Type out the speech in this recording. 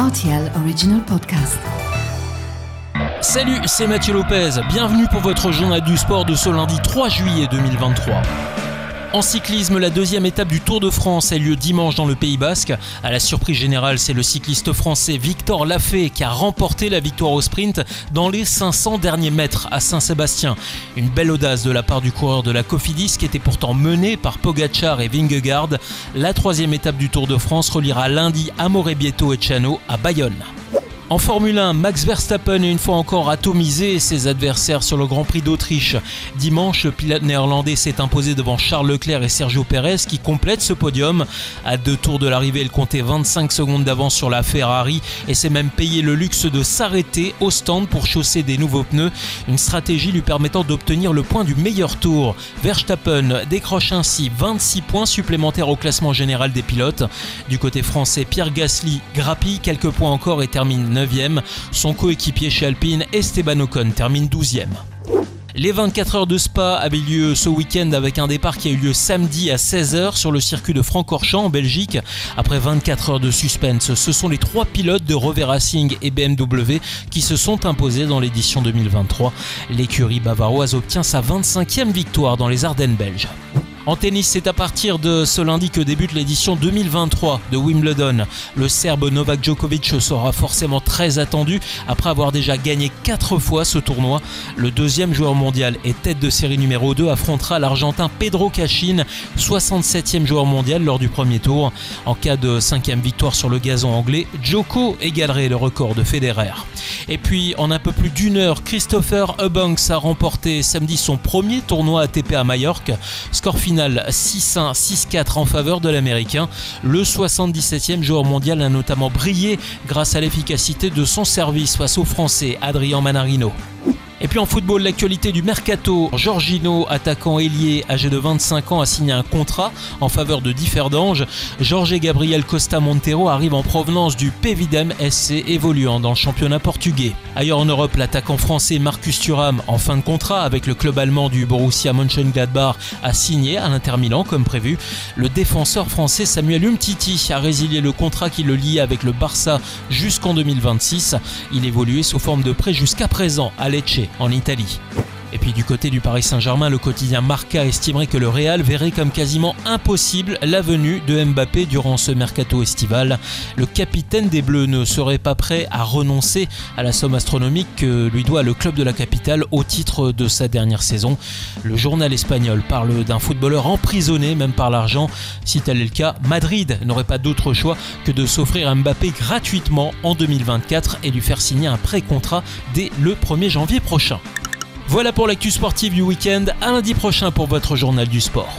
RTL Original Podcast. Salut, c'est Mathieu Lopez. Bienvenue pour votre journal du sport de ce lundi 3 juillet 2023. En cyclisme, la deuxième étape du Tour de France a lieu dimanche dans le Pays Basque. À la surprise générale, c'est le cycliste français Victor Lafay qui a remporté la victoire au sprint dans les 500 derniers mètres à Saint-Sébastien. Une belle audace de la part du coureur de la Cofidis qui était pourtant mené par Pogachar et Vingegaard. La troisième étape du Tour de France reliera lundi Amorebietto et Chano à Bayonne. En Formule 1, Max Verstappen est une fois encore atomisé ses adversaires sur le Grand Prix d'Autriche. Dimanche, le pilote néerlandais s'est imposé devant Charles Leclerc et Sergio Perez qui complètent ce podium. À deux tours de l'arrivée, il comptait 25 secondes d'avance sur la Ferrari et s'est même payé le luxe de s'arrêter au stand pour chausser des nouveaux pneus, une stratégie lui permettant d'obtenir le point du meilleur tour. Verstappen décroche ainsi 26 points supplémentaires au classement général des pilotes. Du côté français, Pierre Gasly grappille quelques points encore et termine son coéquipier chez Alpine, Esteban Ocon, termine 12e. Les 24 heures de Spa avaient lieu ce week-end avec un départ qui a eu lieu samedi à 16h sur le circuit de Francorchamps en Belgique. Après 24 heures de suspense, ce sont les trois pilotes de Rover Racing et BMW qui se sont imposés dans l'édition 2023. L'écurie bavaroise obtient sa 25e victoire dans les Ardennes belges. En tennis, c'est à partir de ce lundi que débute l'édition 2023 de Wimbledon. Le Serbe Novak Djokovic sera forcément très attendu après avoir déjà gagné 4 fois ce tournoi. Le deuxième joueur mondial et tête de série numéro 2 affrontera l'Argentin Pedro Cachin, 67e joueur mondial lors du premier tour. En cas de cinquième victoire sur le gazon anglais, Djoko égalerait le record de Federer. Et puis, en un peu plus d'une heure, Christopher Eubanks a remporté samedi son premier tournoi ATP à Majorque. Score final 6-1, 6-4 en faveur de l'Américain. Le 77e joueur mondial a notamment brillé grâce à l'efficacité de son service face au Français Adrien Manarino. Et puis en football, l'actualité du mercato. Jorginho, attaquant ailier âgé de 25 ans, a signé un contrat en faveur de Differdange. Jorge Gabriel Costa Montero arrive en provenance du Pevidem SC évoluant dans le championnat portugais. Ailleurs en Europe, l'attaquant français Marcus Thuram, en fin de contrat avec le club allemand du Borussia Mönchengladbach, a signé à l'Inter Milan comme prévu. Le défenseur français Samuel Umtiti a résilié le contrat qui le liait avec le Barça jusqu'en 2026. Il évoluait sous forme de prêt jusqu'à présent Lecce en Italie. Et puis du côté du Paris Saint-Germain, le quotidien Marca estimerait que le Real verrait comme quasiment impossible la venue de Mbappé durant ce mercato estival. Le capitaine des Bleus ne serait pas prêt à renoncer à la somme astronomique que lui doit le club de la capitale au titre de sa dernière saison. Le journal espagnol parle d'un footballeur emprisonné même par l'argent. Si tel est le cas, Madrid n'aurait pas d'autre choix que de s'offrir Mbappé gratuitement en 2024 et lui faire signer un pré-contrat dès le 1er janvier prochain. Voilà pour l'actu sportive du week-end. À lundi prochain pour votre journal du sport.